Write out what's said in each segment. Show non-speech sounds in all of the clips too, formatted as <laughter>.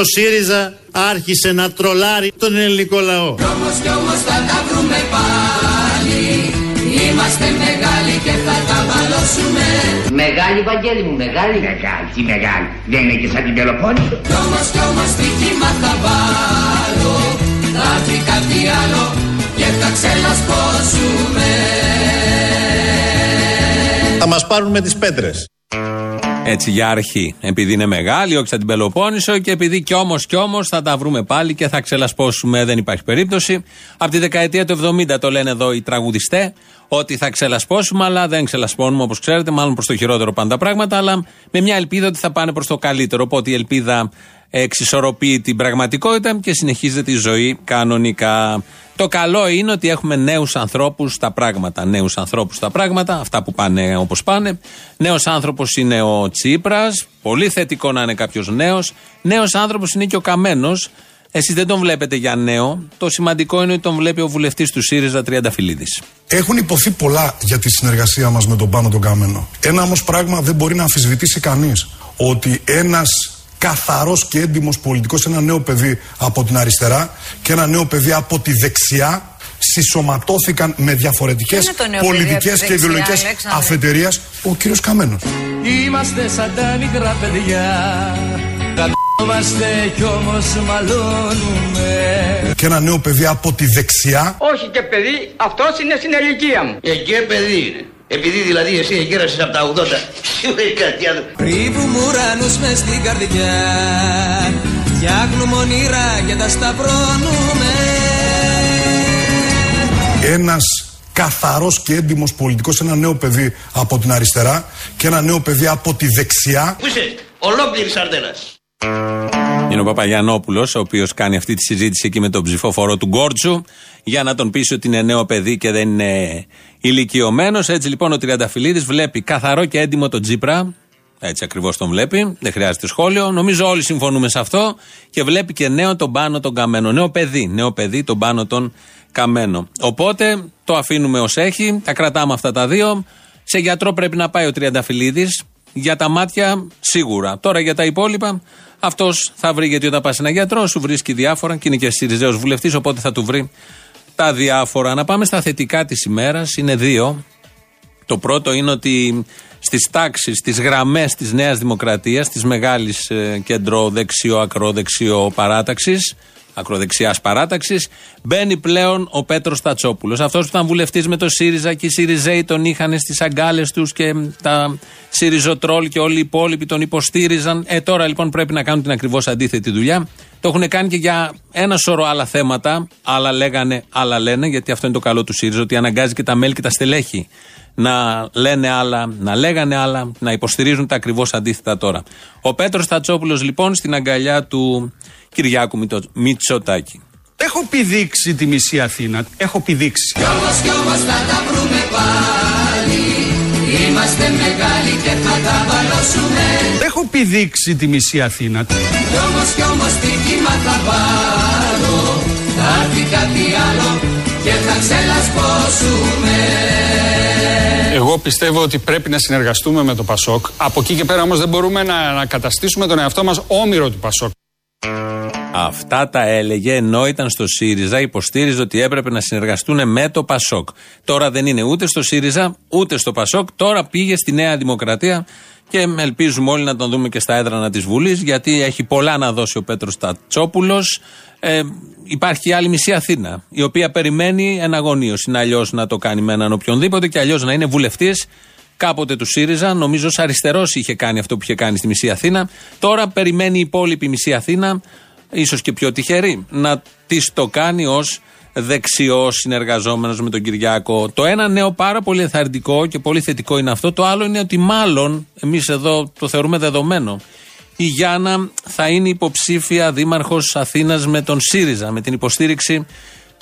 Ο ΣΥΡΙΖΑ άρχισε να τρολάρει τον ελληνικό λαό. Κι όμως κι όμως θα τα βρούμε πάλι Είμαστε μεγάλοι και θα τα βαλώσουμε Μεγάλη, Βαγγέλη μου, μεγάλη. Μεγάλη, τι μεγάλη. Δεν είναι και σαν την Πελοπόννησο. Κι όμως κι όμως στοίχημα θα βάλω Θα έρθει κάτι άλλο και θα ξελασπώσουμε Θα μας πάρουν με τις πέτρες. Έτσι για αρχή. Επειδή είναι μεγάλη, όχι σαν την Πελοπόννησο και επειδή κι όμως κι όμως θα τα βρούμε πάλι και θα ξελασπώσουμε, δεν υπάρχει περίπτωση. Από τη δεκαετία του 70 το λένε εδώ οι τραγουδιστές, ότι θα ξελασπώσουμε, αλλά δεν ξελασπώνουμε όπως ξέρετε, μάλλον προς το χειρότερο πάντα πράγματα, αλλά με μια ελπίδα ότι θα πάνε προς το καλύτερο. Οπότε η ελπίδα εξισορροπεί την πραγματικότητα και συνεχίζεται η ζωή κανονικά. Το καλό είναι ότι έχουμε νέους ανθρώπους στα πράγματα. Νέους ανθρώπους στα πράγματα, αυτά που πάνε όπως πάνε. Νέος άνθρωπος είναι ο Τσίπρας. Πολύ θετικό να είναι κάποιος νέος. Νέος άνθρωπος είναι και ο Καμένος. Εσείς δεν τον βλέπετε για νέο. Το σημαντικό είναι ότι τον βλέπει ο βουλευτής του ΣΥΡΙΖΑ Τριανταφυλλίδης. Έχουν υποθεί πολλά για τη συνεργασία μας με τον Πάνο τον Καμένο. Ένα όμως πράγμα δεν μπορεί να αμφισβητήσει κανείς. Ότι ένας καθαρός και έντιμος πολιτικός, ένα νέο παιδί από την αριστερά και ένα νέο παιδί από τη δεξιά συσσωματώθηκαν με διαφορετικές είναι το νέο παιδί από πολιτικές τη και δεξιά, ιδεολογικές Αλέξανδρε; αφετηρίες ο κύριος Καμένος. Είμαστε σαν τα μικρά παιδιά Γαμόμαστε κι όμως μαλώνουμε Και ένα νέο παιδί από τη δεξιά Όχι και παιδί, αυτός είναι στην ηλικία μου. Εκεί παιδί είναι. Επειδή δηλαδή εσύ εγκέρασες από τα 80, σίγουρα έχει κάτι άλλο. Κρύβουμε ουρανούς μες στην καρδιά Φτιάχνουμε όνειρα και τα σταυρώνουμε ένας καθαρός και έντιμος πολιτικός, ένα νέο παιδί από την αριστερά και ένα νέο παιδί από τη δεξιά Πού είσαι, ολόκληρης σαρτέλας. Είναι ο Παπαγιανόπουλος, ο οποίος κάνει αυτή τη συζήτηση εκεί με τον ψηφοφορό του Γκόρτσου, για να τον πείσει ότι είναι νέο παιδί και δεν είναι ηλικιωμένος. Έτσι λοιπόν ο Τριανταφυλλίδης βλέπει καθαρό και έντιμο τον Τζίπρα. Έτσι ακριβώς τον βλέπει, δεν χρειάζεται σχόλιο. Νομίζω όλοι συμφωνούμε σε αυτό. Και βλέπει και νέο τον πάνω τον καμένο. Νέο παιδί, νέο παιδί τον πάνω τον καμένο. Οπότε το αφήνουμε ως έχει, τα κρατάμε αυτά τα δύο. Σε γιατρό πρέπει να πάει ο Τριανταφυλλίδης. Για τα μάτια σίγουρα. Τώρα για τα υπόλοιπα αυτός θα βρει γιατί όταν πας σε ένα γιατρό σου βρίσκει διάφορα και είναι και Σιριζέο βουλευτής, οπότε θα του βρει τα διάφορα. Να πάμε στα θετικά της ημέρας. Είναι δύο. Το πρώτο είναι ότι στις τάξεις, στις γραμμές της Νέας Δημοκρατίας, της μεγάλης ε, κέντρο-δεξιό, ακροδεξιό παράταξη, ακροδεξιάς παράταξης, μπαίνει πλέον ο Πέτρος Τατσόπουλος. Αυτός που ήταν βουλευτής με το ΣΥΡΙΖΑ και οι ΣΥΡΙΖΕΙ τον είχαν στις αγκάλες τους και τα ΣΥΡΙΖΟΤΡΟΛ και όλοι οι υπόλοιποι τον υποστήριζαν. Ε, τώρα λοιπόν πρέπει να κάνουν την ακριβώς αντίθετη δουλειά. Το έχουν κάνει και για ένα σώρο άλλα θέματα. Άλλα λέγανε, άλλα λένε, γιατί αυτό είναι το καλό του ΣΥΡΙΖΑ, ότι αναγκάζει και τα μέλη και τα στελέχη να λένε άλλα, να λέγανε άλλα, να υποστηρίζουν τα ακριβώς αντίθετα τώρα. Ο Πέτρος Τατσόπουλο λοιπόν στην αγκαλιά του Κυριάκου Μητω- Μητσοτάκη. Έχω πηδήξει τη μισή Αθήνα. Έχω πηδήξει. Κι όμως κι όμως θα τα βρούμε πάλι Είμαστε μεγάλοι και θα τα βαλώσουμε Έχω πηδήξει τη μισή Αθήνα. Κι όμως κι όμως στοίχημα θα βάλω Θα έρθει κάτι άλλο και θα ξελασπώσουμε Εγώ πιστεύω ότι πρέπει να συνεργαστούμε με το Πασόκ. Από εκεί και πέρα όμως δεν μπορούμε να, να καταστήσουμε τον εαυτό μας όμοιρο του Πασόκ. Αυτά τα έλεγε ενώ ήταν στο ΣΥΡΙΖΑ, υποστήριζε ότι έπρεπε να συνεργαστούν με το ΠΑΣΟΚ. Τώρα δεν είναι ούτε στο ΣΥΡΙΖΑ ούτε στο ΠΑΣΟΚ. Τώρα πήγε στη Νέα Δημοκρατία και ελπίζουμε όλοι να τον δούμε και στα έδρανα της Βουλής, γιατί έχει πολλά να δώσει ο Πέτρος Τατσόπουλος. Ε, υπάρχει και η άλλη μισή Αθήνα, η οποία περιμένει εναγωνίω. Είναι αλλιώς να το κάνει με έναν οποιονδήποτε και αλλιώς να είναι βουλευτής κάποτε του ΣΥΡΙΖΑ. Νομίζω ως αριστερός είχε κάνει αυτό που είχε κάνει στη μισή Αθήνα. Τώρα περιμένει η υπόλοιπη μισή Αθήνα, ίσως και πιο τυχερή, να της το κάνει ως δεξιός συνεργαζόμενος με τον Κυριάκο. Το ένα νέο πάρα πολύ ενθαρρυντικό και πολύ θετικό είναι αυτό. Το άλλο είναι ότι μάλλον εμείς εδώ το θεωρούμε δεδομένο. Η Γιάννα θα είναι υποψήφια δήμαρχος Αθήνας με τον ΣΥΡΙΖΑ, με την υποστήριξη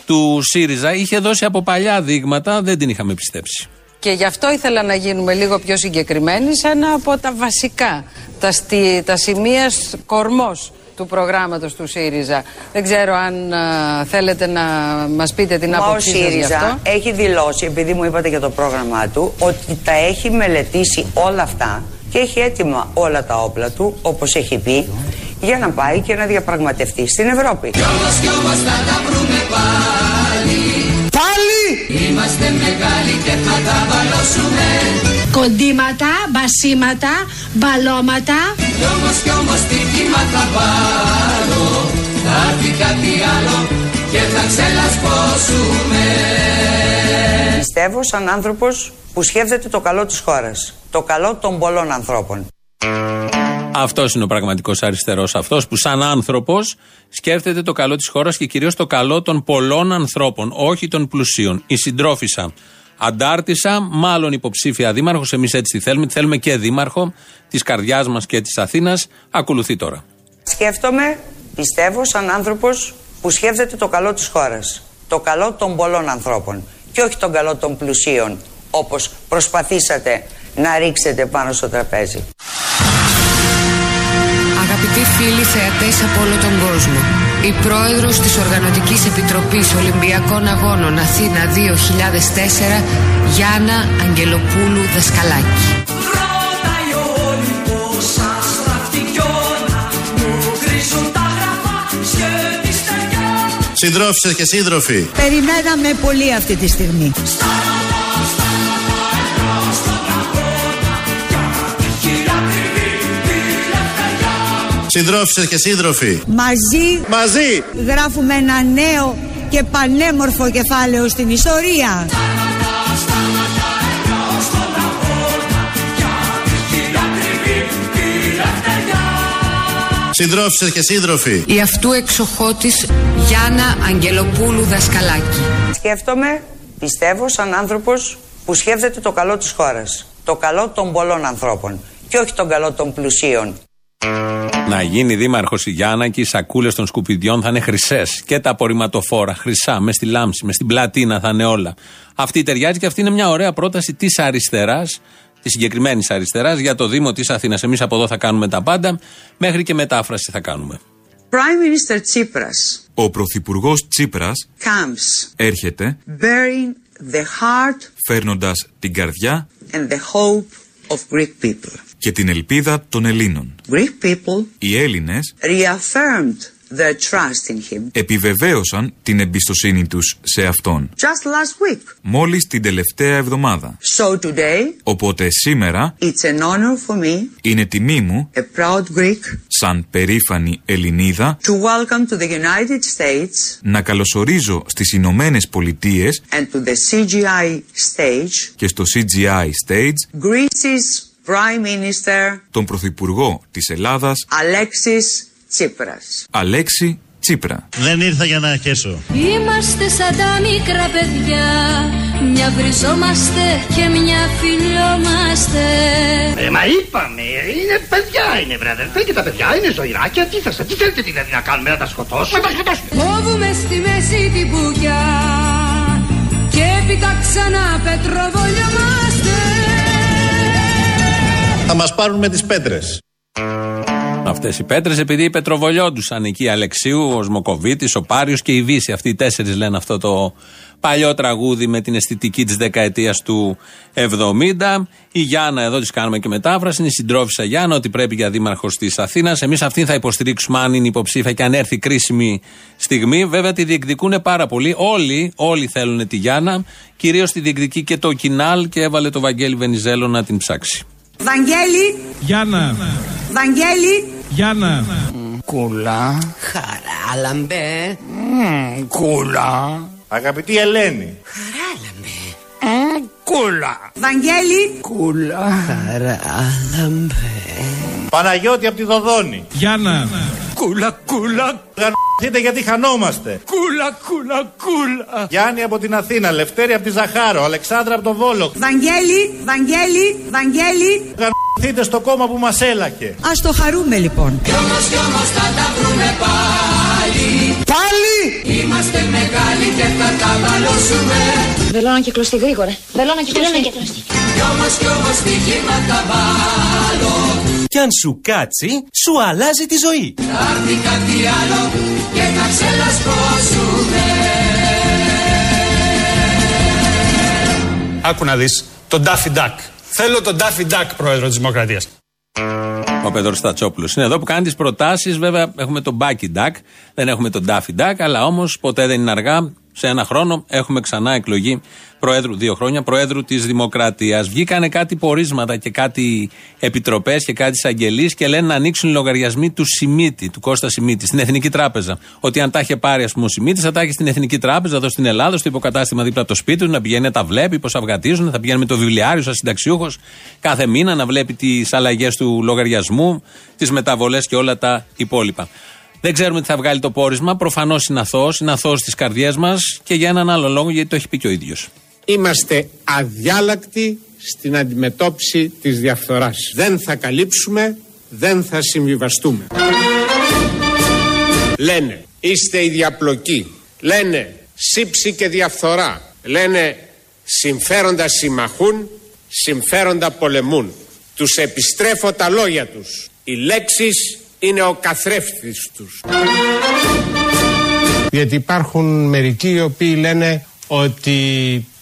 του ΣΥΡΙΖΑ. Είχε δώσει από παλιά δείγματα, δεν την είχαμε πιστέψει. Και γι' αυτό ήθελα να γίνουμε λίγο πιο συγκεκριμένοι σε ένα από τα βασικά, τα, στι, τα σημεία σ- κορμός του προγράμματος του ΣΥΡΙΖΑ. Δεν ξέρω αν α, θέλετε να μας πείτε την Μα ο άποψή σας γι' ΣΥΡΙΖΑ αυτό. έχει δηλώσει, επειδή μου είπατε για το πρόγραμμά του, ότι τα έχει μελετήσει όλα αυτά και έχει έτοιμα όλα τα όπλα του, όπως έχει πει, για να πάει και να διαπραγματευτεί στην Ευρώπη. Κι όμως κι όμως θα τα βρούμε πάλι Πάλι! Είμαστε μεγάλοι και θα τα βαλώσουμε Κοντήματα, μπασίματα, μπαλώματα. Κι όμως κι όμως στοίχημα θα βάλω Θα έρθει κάτι άλλο και θα ξελασπώσουμε Πιστεύω σαν άνθρωπος που σκέφτεται το καλό της χώρας. Το καλό των πολλών ανθρώπων. Αυτός είναι ο πραγματικός αριστερός. Αυτός που, σαν άνθρωπος, σκέφτεται το καλό της χώρας και κυρίως το καλό των πολλών ανθρώπων, όχι των πλουσίων. Η συντρόφισσα Αντάρτησα, μάλλον υποψήφια δήμαρχος. Εμείς έτσι τη θέλουμε. Τη θέλουμε και δήμαρχο της καρδιάς μας και της Αθήνας. Ακολουθεί τώρα. Σκέφτομαι, πιστεύω σαν άνθρωπος που σκέφτεται το καλό της χώρας. Το καλό των πολλών ανθρώπων και όχι τον καλό των πλουσίων όπως προσπαθήσατε να ρίξετε πάνω στο τραπέζι. Αγαπητοί φίλοι θεατές από όλο τον κόσμο, η πρόεδρος της Οργανωτικής Επιτροπής Ολυμπιακών Αγώνων Αθήνα 2004, Γιάννα Αγγελοπούλου Δασκαλάκη. Ρωτάει ο Όλυμπος σαν στραφτικιώνα Μου γκρίζουν τα γραφά και τη στεριά Συντρόφισσες και σύντροφοι. Περιμέναμε πολύ αυτή τη στιγμή. Συντρόφισσες και σύντροφοι. Μαζί Μαζί! γράφουμε ένα νέο και πανέμορφο κεφάλαιο στην ιστορία. Συντρόφισσες και σύντροφοι. Η αυτού εξοχότης Γιάννα Αγγελοπούλου Δασκαλάκη. Σκέφτομαι, πιστεύω σαν άνθρωπος που σκέφτεται το καλό της χώρας. Το καλό των πολλών ανθρώπων και όχι τον καλό των πλουσίων. Να γίνει δήμαρχος η Γιάννα και οι σακούλες των σκουπιδιών θα είναι χρυσές. Και τα απορριμματοφόρα, χρυσά, μες στη λάμψη, μες στην πλατίνα θα είναι όλα. Αυτή ταιριάζει και αυτή είναι μια ωραία πρόταση της αριστεράς, της συγκεκριμένης αριστεράς, για το Δήμο της Αθήνας. Εμείς από εδώ θα κάνουμε τα πάντα, μέχρι και μετάφραση θα κάνουμε. Prime Minister Tsipras Ο Πρωθυπουργός Τσίπρας comes έρχεται bearing the heart φέρνοντας την καρδιά and the hope of Greek people. Και την ελπίδα των Ελλήνων. Greek people Οι Έλληνες reaffirmed their trust in him επιβεβαίωσαν την εμπιστοσύνη τους σε Αυτόν. just last week. Μόλις την τελευταία εβδομάδα. So today, Οπότε σήμερα it's an honor for me, είναι τιμή μου, a proud Greek, σαν περήφανη Ελληνίδα, to welcome to the United States να καλωσορίζω στις Ηνωμένες Πολιτείες and to the CGI stage και στο CGI Stage Greece's Prime Minister τον Πρωθυπουργό της Ελλάδας Alexis Tsipras. Αλέξη Τσίπρα. Δεν ήρθα για να χέσω. Είμαστε σαν τα μικρά παιδιά, μια βριζόμαστε και μια φιλιόμαστε. Ε, μα είπαμε, είναι παιδιά είναι βρε αδερφέ και τα παιδιά είναι ζωηράκια. Τι θα, τι θέλετε δηλαδή να κάνουμε, να τα σκοτώσουμε; Να τα σκοτώσουμε. Κόβουμε στη μέση την πουκιά και έπειτα ξανά πετροβολιόμαστε. Θα μας πάρουν με τις πέτρες. Αυτές οι πέτρες, επειδή πετροβολιόντουσαν εκεί Αλεξίου, ο Σμοκοβίτης, ο Πάριος και η Βύση. Αυτοί οι τέσσερις λένε αυτό το παλιό τραγούδι με την αισθητική της δεκαετίας του 70. Η Γιάννα, εδώ της κάνουμε και μετάφραση, είναι η συντρόφισσα Γιάννα, ότι πρέπει για δήμαρχος της Αθήνας. Εμείς αυτήν θα υποστηρίξουμε αν είναι υποψήφια και αν έρθει κρίσιμη στιγμή. Βέβαια τη διεκδικούν πάρα πολύ. Όλοι, όλοι θέλουν τη Γιάννα. Κυρίως τη διεκδικεί και το Κινάλ και έβαλε το Βαγγέλη Βενιζέλο να την ψάξει. Βαγγέλη, Γιάννα, Βαγγέλη, Γιάννα. Κούλα Χαράλαμπε. Κούλα Αγαπητή Ελένη. Κούλα Βαγγέλη, Κούλα Παναγιώτη από τη Δοδόνη. Γιάννα. Κούλα κούλα Γαρ***τε γιατί χανόμαστε. Κούλα κούλα κούλα Γιάννη από την Αθήνα, Λευτέρη από τη Ζαχάρο, Αλεξάνδρα από το Βόλο. Βαγγέλη, Βαγγέλη, Βαγγέλη. Γαρ***τε στο κόμμα που μας έλακε. Ας το χαρούμε λοιπόν. Κι όμως κι όμως θα τα βρούμε πάλι Πάλι! Είμαστε μεγάλοι και θα τα βαλώσουμε Βελόνα και κλωστή γρήγορα. Βελόνα και κλωστή. Κι όμως κι όμως στοίχημα θα βάλω Κι αν σου κάτσει, σου αλλάζει τη ζωή. Θα έρθει κάτι άλλο και θα ξελασπώσουμε Άκου να δεις, τον Daffy Duck. Θέλω τον Daffy Duck, πρόεδρο της Δημοκρατίας. Ο Πέδρο Στατσόπουλος. Είναι εδώ που κάνει τις προτάσεις. Βέβαια, έχουμε τον Μπάκι Ντακ, δεν έχουμε τον Ντάφι Ντακ, αλλά όμως ποτέ δεν είναι αργά. Σε ένα χρόνο έχουμε ξανά εκλογή Προέδρου, δύο χρόνια, Προέδρου της Δημοκρατίας. Βγήκανε κάτι πορίσματα και κάτι επιτροπές και κάτι εισαγγελείς και λένε να ανοίξουν οι λογαριασμοί του Σιμίτη, του Κώστα Σιμίτη, στην Εθνική Τράπεζα. Ότι αν τα είχε πάρει, ας πούμε, ο Σιμίτης, θα τα έχει στην Εθνική Τράπεζα εδώ στην Ελλάδα, στο υποκατάστημα δίπλα από το σπίτι του, να πηγαίνει να τα βλέπει, πώς αυγατίζουν, θα πηγαίνει με το βιβλιάριο σαν συνταξιούχος κάθε μήνα να βλέπει τις αλλαγές του λογαριασμού, τις μεταβολές και όλα τα υπόλοιπα. Δεν ξέρουμε τι θα βγάλει το πόρισμα. Προφανώς είναι αθώος, είναι αθώος στις καρδιές μας και για έναν άλλο λόγο, γιατί το έχει πει και ο ίδιος. Είμαστε αδιάλακτοι στην αντιμετώπιση της διαφθοράς. Δεν θα καλύψουμε, δεν θα συμβιβαστούμε. Λένε, είστε η διαπλοκή. Λένε, σύψη και διαφθορά. Λένε, συμφέροντα συμμαχούν, συμφέροντα πολεμούν. Τους επιστρέφω τα λόγια τους. Οι λέξεις είναι ο καθρέφτης τους. Γιατί υπάρχουν μερικοί οι οποίοι λένε ότι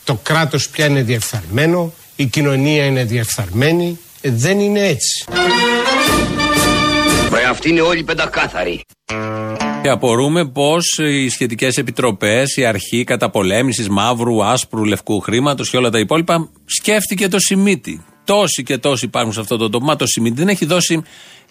το κράτος πια είναι διεφθαρμένο, η κοινωνία είναι διεφθαρμένη. Ε, δεν είναι έτσι. Μα αυτοί είναι όλοι πεντακάθαροι. Και απορούμε πώς οι σχετικές επιτροπές, η αρχή καταπολέμησης μαύρου, άσπρου, λευκού χρήματος και όλα τα υπόλοιπα σκέφτηκε το Σιμίτι. Τόσοι και τόσοι υπάρχουν σε αυτό το τομέα. Το Σιμίτι δεν έχει δώσει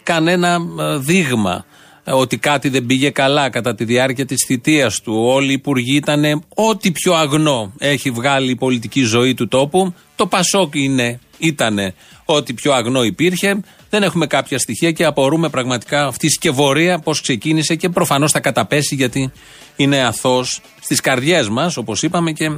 κανένα ε, δείγμα ότι κάτι δεν πήγε καλά κατά τη διάρκεια της θητείας του. Όλοι οι υπουργοί ήταν ό,τι πιο αγνό έχει βγάλει η πολιτική ζωή του τόπου. Το Πασόκ είναι, ήτανε ό,τι πιο αγνό υπήρχε. Δεν έχουμε κάποια στοιχεία και απορούμε πραγματικά αυτή η σκευωρία πώς ξεκίνησε και προφανώς θα καταπέσει γιατί είναι αθώος στις καρδιές μας όπως είπαμε και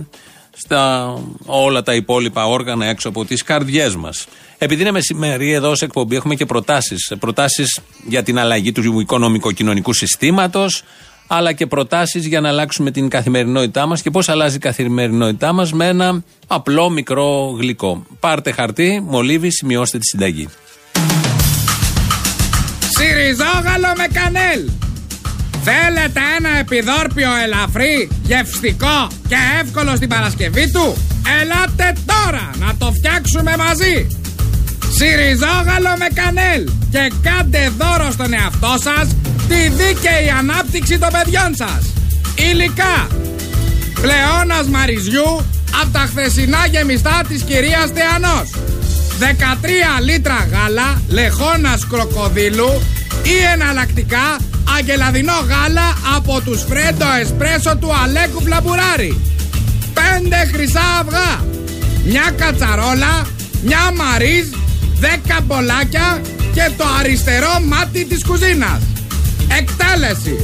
στα όλα τα υπόλοιπα όργανα έξω από τις καρδιές μας. Επειδή είναι μεσημέρι, εδώ σε εκπομπή έχουμε και προτάσεις. Προτάσεις για την αλλαγή του οικονομικο-κοινωνικού συστήματος, αλλά και προτάσεις για να αλλάξουμε την καθημερινότητά μας και πώς αλλάζει η καθημερινότητά μας με ένα απλό μικρό γλυκό. Πάρτε χαρτί, μολύβι, σημειώστε τη συνταγή. Σιριζόγαλο με κανέλ. Θέλετε ένα επιδόρπιο ελαφρύ, γευστικό και εύκολο στην Παρασκευή του; Ελάτε τώρα να το φτιάξουμε μαζί. Σιριζόγαλο με κανέλ και κάντε δώρο στον εαυτό σας τη δίκαιη ανάπτυξη των παιδιών σας. Υλικά. Πλεόνας μαριζιού από τα χθεσινά γεμιστά της κυρίας Θεανός. 13 λίτρα γάλα λεχόνας κροκοδίλου ή εναλλακτικά αγελαδινό γάλα από τους φρέντο εσπρέσο του Αλέκου Φλαμπουράρη. 5 χρυσά αυγά. Μια κατσαρόλα, μια μαρίζ 10 μπολάκια και το αριστερό μάτι της κουζίνας. Εκτέλεση.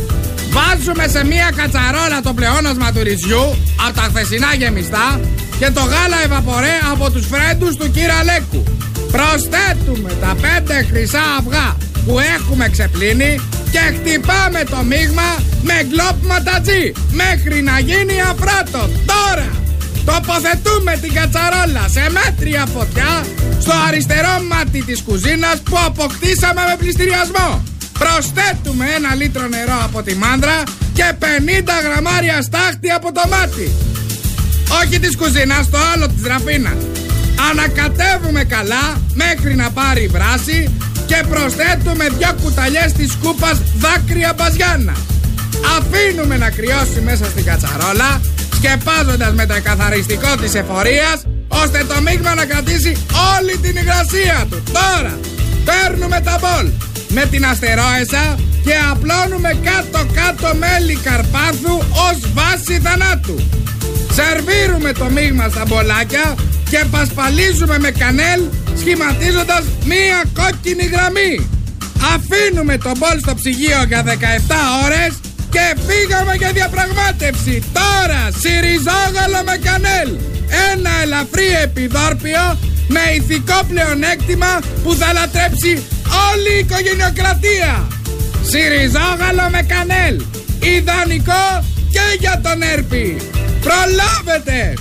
Βάζουμε σε μία κατσαρόλα το πλεόνασμα του ρυζιού από τα χθεσινά γεμιστά και το γάλα ευαπορέ από τους φρέντους του κύρα Λέκου. Προσθέτουμε τα πέντε χρυσά αυγά που έχουμε ξεπλύνει και χτυπάμε το μείγμα με γκλόπ ματατζή μέχρι να γίνει αφράτο. Τώρα! Τοποθετούμε την κατσαρόλα σε μέτρια φωτιά στο αριστερό μάτι της κουζίνας που αποκτήσαμε με πληστηριασμό. Προσθέτουμε ένα λίτρο νερό από τη μάντρα και 50 γραμμάρια στάχτη από το μάτι. Όχι της κουζίνας, το άλλο της ραφίνας. Ανακατεύουμε καλά μέχρι να πάρει βράση και προσθέτουμε δυο κουταλιές της σκούπας δάκρυα μπαζιάνα. Αφήνουμε να κρυώσει μέσα στην κατσαρόλα σκεπάζοντας με το καθαριστικό της εφορίας ώστε το μείγμα να κρατήσει όλη την υγρασία του. Τώρα παίρνουμε τα μπολ με την αστερόεσα και απλώνουμε κάτω-κάτω μέλι καρπάθου ως βάση θανάτου. Σερβίρουμε το μείγμα στα μπολάκια και πασπαλίζουμε με κανέλ σχηματίζοντας μία κόκκινη γραμμή. Αφήνουμε το μπολ στο ψυγείο για 17 ώρες και φύγαμε για διαπραγμάτευση. Τώρα σιριζόγαλο με κανέλ. Ένα ελαφρύ επιδόρπιο με ηθικό πλεονέκτημα που θα λατρέψει όλη η οικογενειοκρατία. Σιριζόγαλο με κανέλ. Ιδανικό και για τον έρπη. Προλάβετε!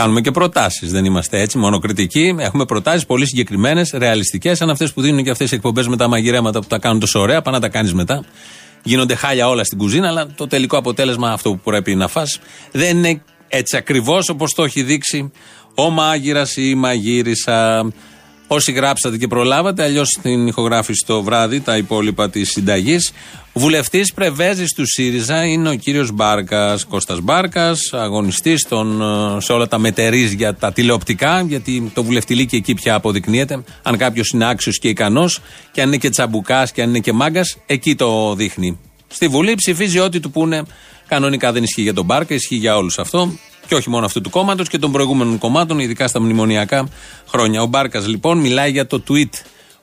Κάνουμε και προτάσεις. Δεν είμαστε έτσι, μόνο κριτικοί. Έχουμε προτάσεις πολύ συγκεκριμένες, ρεαλιστικές, σαν αυτές που δίνουν και αυτές οι εκπομπές με τα μαγειρέματα που τα κάνουν τόσο ωραία. Πάνε να τα κάνεις μετά. Γίνονται χάλια όλα στην κουζίνα, αλλά το τελικό αποτέλεσμα, αυτό που πρέπει να φας, δεν είναι έτσι ακριβώς όπως το έχει δείξει ο μάγειρας ή η μαγείρισα. Όσοι γράψατε και προλάβατε, αλλιώς την ηχογράφηση το βράδυ, τα υπόλοιπα της συνταγής. Βουλευτής πρεβέζει του ΣΥΡΙΖΑ είναι ο κύριος Μπάρκας, Κώστας Μπάρκας, αγωνιστής σε όλα τα μετερίζια τα τηλεοπτικά, γιατί το βουλευτηλίκι εκεί πια αποδεικνύεται. Αν κάποιος είναι άξιος και ικανός, και αν είναι και τσαμπουκάς και αν είναι και μάγκας, εκεί το δείχνει. Στη Βουλή ψηφίζει ό,τι του πούνε. Κανονικά δεν ισχύει για τον Μπάρκα, ισχύει για όλους αυτό. Και όχι μόνο αυτού του κόμματος και των προηγούμενων κομμάτων, ειδικά στα μνημονιακά χρόνια. Ο Μπάρκας λοιπόν μιλάει για το tweet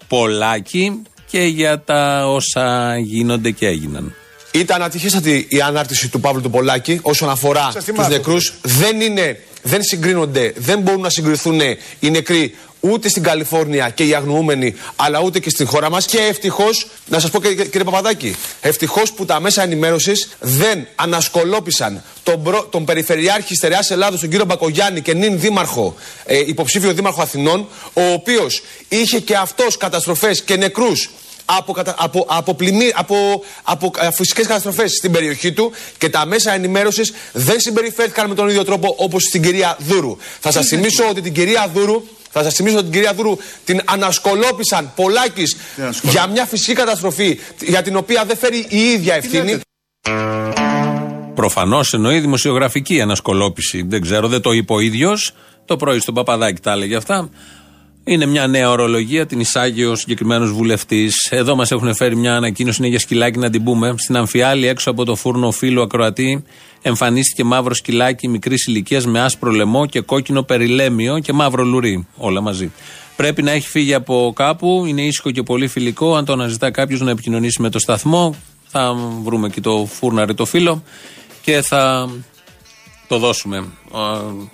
Πολάκη και για τα όσα γίνονται και έγιναν. Ήταν ατυχέστατη η ανάρτηση του Παύλου του Πολάκη όσον αφορά τους νεκρούς. Δεν είναι, δεν συγκρίνονται, δεν μπορούν να συγκριθούν οι νεκροί ούτε στην Καλιφόρνια και οι αγνοούμενοι, αλλά ούτε και στην χώρα μας. Και ευτυχώς, να σας πω κύριε Παπαδάκη, ευτυχώς που τα μέσα ενημέρωσης δεν ανασκολόπησαν τον, προ, τον Περιφερειάρχη Στερεάς Ελλάδος, τον κύριο Μπακογιάννη και νυν δήμαρχο, ε, υποψήφιο δήμαρχο Αθηνών, ο οποίος είχε και αυτός καταστροφές και νεκρούς από, από, από, πλημμύ, από, από ε, φυσικές καταστροφές στην περιοχή του και τα μέσα ενημέρωσης δεν συμπεριφέρθηκαν με τον ίδιο τρόπο όπως στην κυρία Δούρου. Θα σας θυμίσω ότι την κυρία Δούρου θα σας θυμίσω ότι την κυρία Δούρου την ανασκολόπησαν πολλάκι για μια φυσική καταστροφή για την οποία δεν φέρει η ίδια ευθύνη. Προφανώς εννοεί δημοσιογραφική ανασκολόπηση. Δεν ξέρω, δεν το είπε ο ίδιος. Το πρωί στον Παπαδάκη τα έλεγε αυτά. Είναι μια νέα ορολογία, την εισάγει ο συγκεκριμένος βουλευτής. Εδώ μας έχουν φέρει μια ανακοίνωση, είναι για σκυλάκι να την πούμε. Στην Αμφιάλη, έξω από το φούρνο φίλου Ακροατή, εμφανίστηκε μαύρο σκυλάκι μικρής ηλικίας με άσπρο λαιμό και κόκκινο περιλέμιο και μαύρο λουρί. Όλα μαζί. Πρέπει να έχει φύγει από κάπου, είναι ήσυχο και πολύ φιλικό. Αν το αναζητά κάποιος να επικοινωνήσει με το σταθμό, θα βρούμε και το φούρναρι το φίλο και θα το δώσουμε.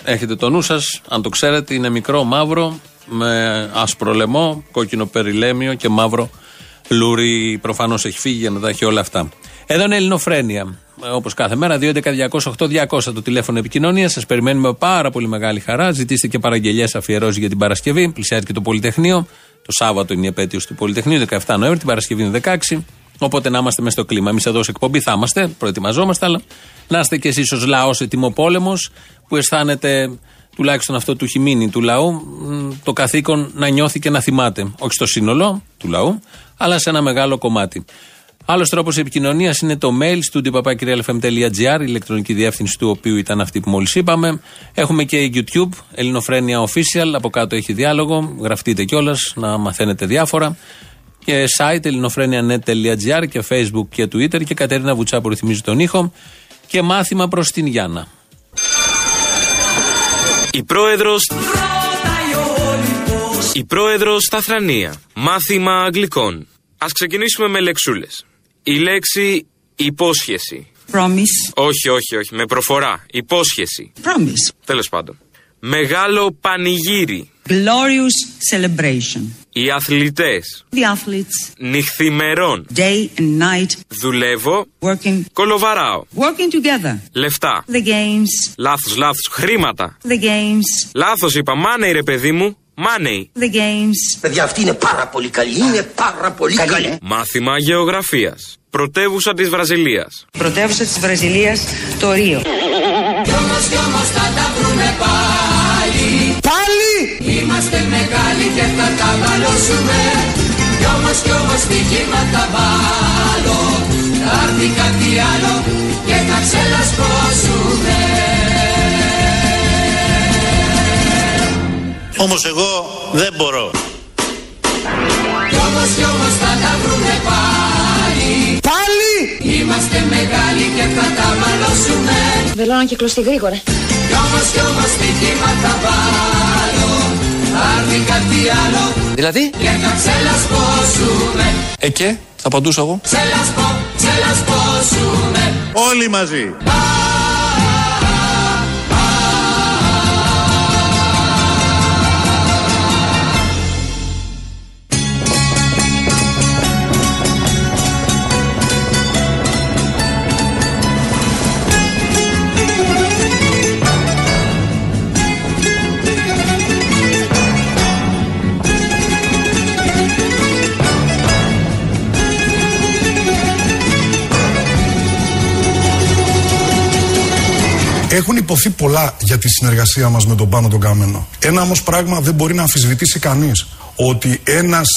Έχετε το νου σας, αν το ξέρετε, είναι μικρό, μαύρο, με άσπρο λαιμό, κόκκινο περιλέμιο και μαύρο λούρι. Προφανώς έχει φύγει για να τα έχει όλα αυτά. Εδώ είναι Ελληνοφρένια. Όπως κάθε μέρα, 2.11.208.200 το τηλέφωνο επικοινωνίας. Σας περιμένουμε με πάρα πολύ μεγάλη χαρά. Ζητήστε και παραγγελίε αφιερώσει για την Παρασκευή. Πλησιάζει και το Πολυτεχνείο. Το Σάββατο είναι η επέτειος του Πολυτεχνείου, 17 Νοέμβρη. Την Παρασκευή είναι 16. Οπότε να είμαστε μέσα στο κλίμα. Εμείς εδώ σε εκπομπή θα είμαστε, προετοιμαζόμαστε, αλλά να είστε κι εσείς ως λαός ετοιμοπόλεμος που αισθάνεται τουλάχιστον αυτό του έχει του λαού, το καθήκον να νιώθει και να θυμάται. Όχι στο σύνολο του λαού, αλλά σε ένα μεγάλο κομμάτι. Άλλος τρόπος επικοινωνίας είναι το mail studio.papakirialfm.gr, η ηλεκτρονική διεύθυνση του οποίου ήταν αυτή που μόλις είπαμε. Έχουμε και YouTube, Ελληνοφρένια Official, από κάτω έχει διάλογο. Γραφτείτε κιόλας να μαθαίνετε διάφορα. Και site ελληνοφρένια.net.gr και Facebook και Twitter. Και Κατερίνα Βουτσά που ρυθμίζει τον ήχο. Και μάθημα προς την Γιάννα. Η πρόεδρος... Η πρόεδρος στα θρανία. Μάθημα αγγλικών. Ας ξεκινήσουμε με λεξούλες. Η λέξη υπόσχεση. Promise. Όχι, όχι, όχι. Με προφορά. Υπόσχεση. Promise. Τέλος πάντων. Μεγάλο πανηγύρι. Glorious celebration. Οι αθλητές. The athletes. Νυχθημερών. Day and night. Δουλεύω. Working. Κολοβαράω. Working together. Λεφτά. The games. Λάθος, λάθος. Χρήματα. The games. Λάθος είπα. Money ρε παιδί μου. Money. The games. Παιδιά αυτή είναι πάρα πολύ καλή. Είναι πάρα πολύ καλή. Μάθημα γεωγραφίας. Πρωτεύουσα της Βραζιλίας. Πρωτεύουσα της Βραζιλίας, το Ρίο. Κι όμως κι όμως θα τα βρούμε πάλι Πάλι! Είμαστε μεγάλοι και θα τα βαλώσουμε Κι όμως κι όμως στοιχήμα θα βάλω Θα έρθει κάτι άλλο και θα ξελασπώσουμε Όμως εγώ δεν μπορώ. Κι όμως κι όμως θα τα βρούμε πάλι Πάλι! Είμαστε μεγάλοι και θα τα μαλώσουμε Βελό να κυκλωστεί γρήγορα. Κι όμως κι όμως στοιχήμα θα βάλω Θα έρθει κάτι άλλο Δηλαδή; και θα ξελασπώσουμε Ε και, θα απαντούσα εγώ; Ξελασπώ, ξελασπώσουμε Όλοι μαζί. Έχουν υποθεί πολλά για τη συνεργασία μας με τον Πάνο τον Καμένο. Ένα όμως πράγμα δεν μπορεί να αμφισβητήσει κανείς. ότι ένας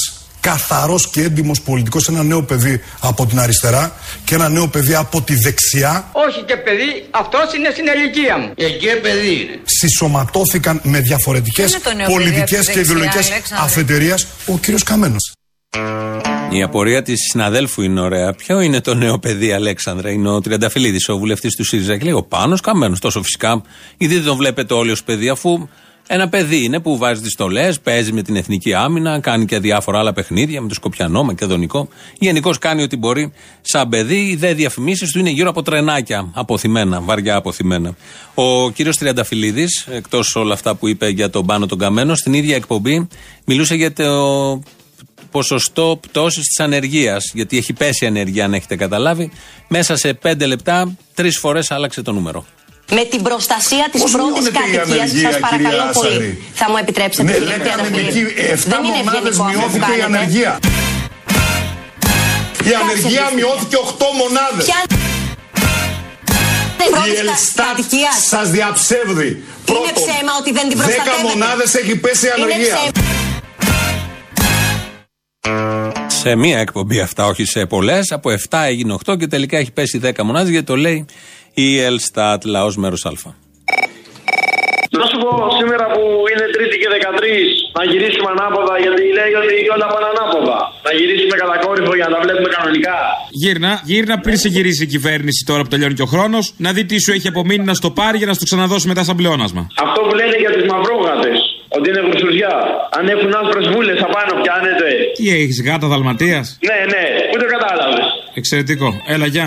καθαρός και έντιμος πολιτικός, ένα νέο παιδί από την αριστερά και ένα νέο παιδί από τη δεξιά Όχι και παιδί, αυτός είναι στην ηλικία μου. Εκεί παιδί είναι. συσσωματώθηκαν με διαφορετικές Ποιο είναι το νέο παιδί από πολιτικές τη και δεξιά, ιδεολογικές Αλέξανδρε; αφετηρίες ο κύριος Καμένος. Η απορία της συναδέλφου είναι ωραία. Ποιο είναι το νέο παιδί, Αλέξανδρα, είναι ο Τριανταφυλλίδης, ο βουλευτής του ΣΥΡΙΖΑ. Και λέει ο Πάνος Καμένος, τόσο φυσικά. Γιατί δεν τον βλέπετε όλοι ως παιδί, αφού ένα παιδί είναι που βάζει τις στολές, παίζει με την εθνική άμυνα, κάνει και διάφορα άλλα παιχνίδια με το Σκοπιανό, Μακεδονικό. Γενικώς κάνει ό,τι μπορεί σαν παιδί. Οι δε διαφημίσεις του είναι γύρω από τρενάκια αποθυμένα, βαριά αποθυμένα. Ο κύριος Τριανταφυλλίδης, εκτός όλα αυτά που είπε για τον Πάνο τον Καμένο, στην ίδια εκπομπή μιλούσε για το ποσοστό πτώσης της ανεργίας. Γιατί έχει πέσει η ανεργία, αν έχετε καταλάβει. Μέσα σε πέντε λεπτά, τρεις φορές άλλαξε το νούμερο. Με την προστασία της Πώς πρώτης μειώνεται η κατοικίας, ανεργία, σας παρακαλώ κυρία πολύ. Άσαρη; Θα μου επιτρέψετε, Ναι, κύριε λέγανε Τριανταφυλλίδη. εκεί 7 Δεν είναι μονάδες ευγενικό αυτό που μειώθηκε η κάνετε. ανεργία; Η ανεργία μειώθηκε 8 μονάδες. Ποια Η πρώτης κα- Ελστάτ κατοικίας. σας διαψεύδει. Πρώτον, ψέμα ότι δεν την 10 προστατεύετε. μονάδες έχει πέσει η Είναι ανεργία. Ψέμα. Σε μία εκπομπή αυτά, όχι σε πολλές. Από 7 έγινε 8 και τελικά έχει πέσει 10 μονάδες γιατί το λέει η Ελστάτ, λαός μέρος Α. Να σου πω σήμερα που είναι Τρίτη και 13 να γυρίσουμε ανάποδα γιατί λέει ότι όλα πάνε ανάποδα. Να γυρίσουμε κατακόρυφο για να τα βλέπουμε κανονικά. Γύρνα, γύρνα πριν σε γυρίσει η κυβέρνηση τώρα που τελειώνει και ο χρόνος, να δει τι σου έχει απομείνει να στο πάρει για να στο ξαναδώσει μετά σαν πλεόνασμα. Αυτό που λένε για τις μαυρόγατες. Ότι είναι γρουσουριά. Αν έχουν άσπρε βούλες απάνω πιάνετε. Τι έχεις, γάτα δαλματίας; Ναι, ναι, πού το κατάλαβες. Εξαιρετικό. Έλα, γεια.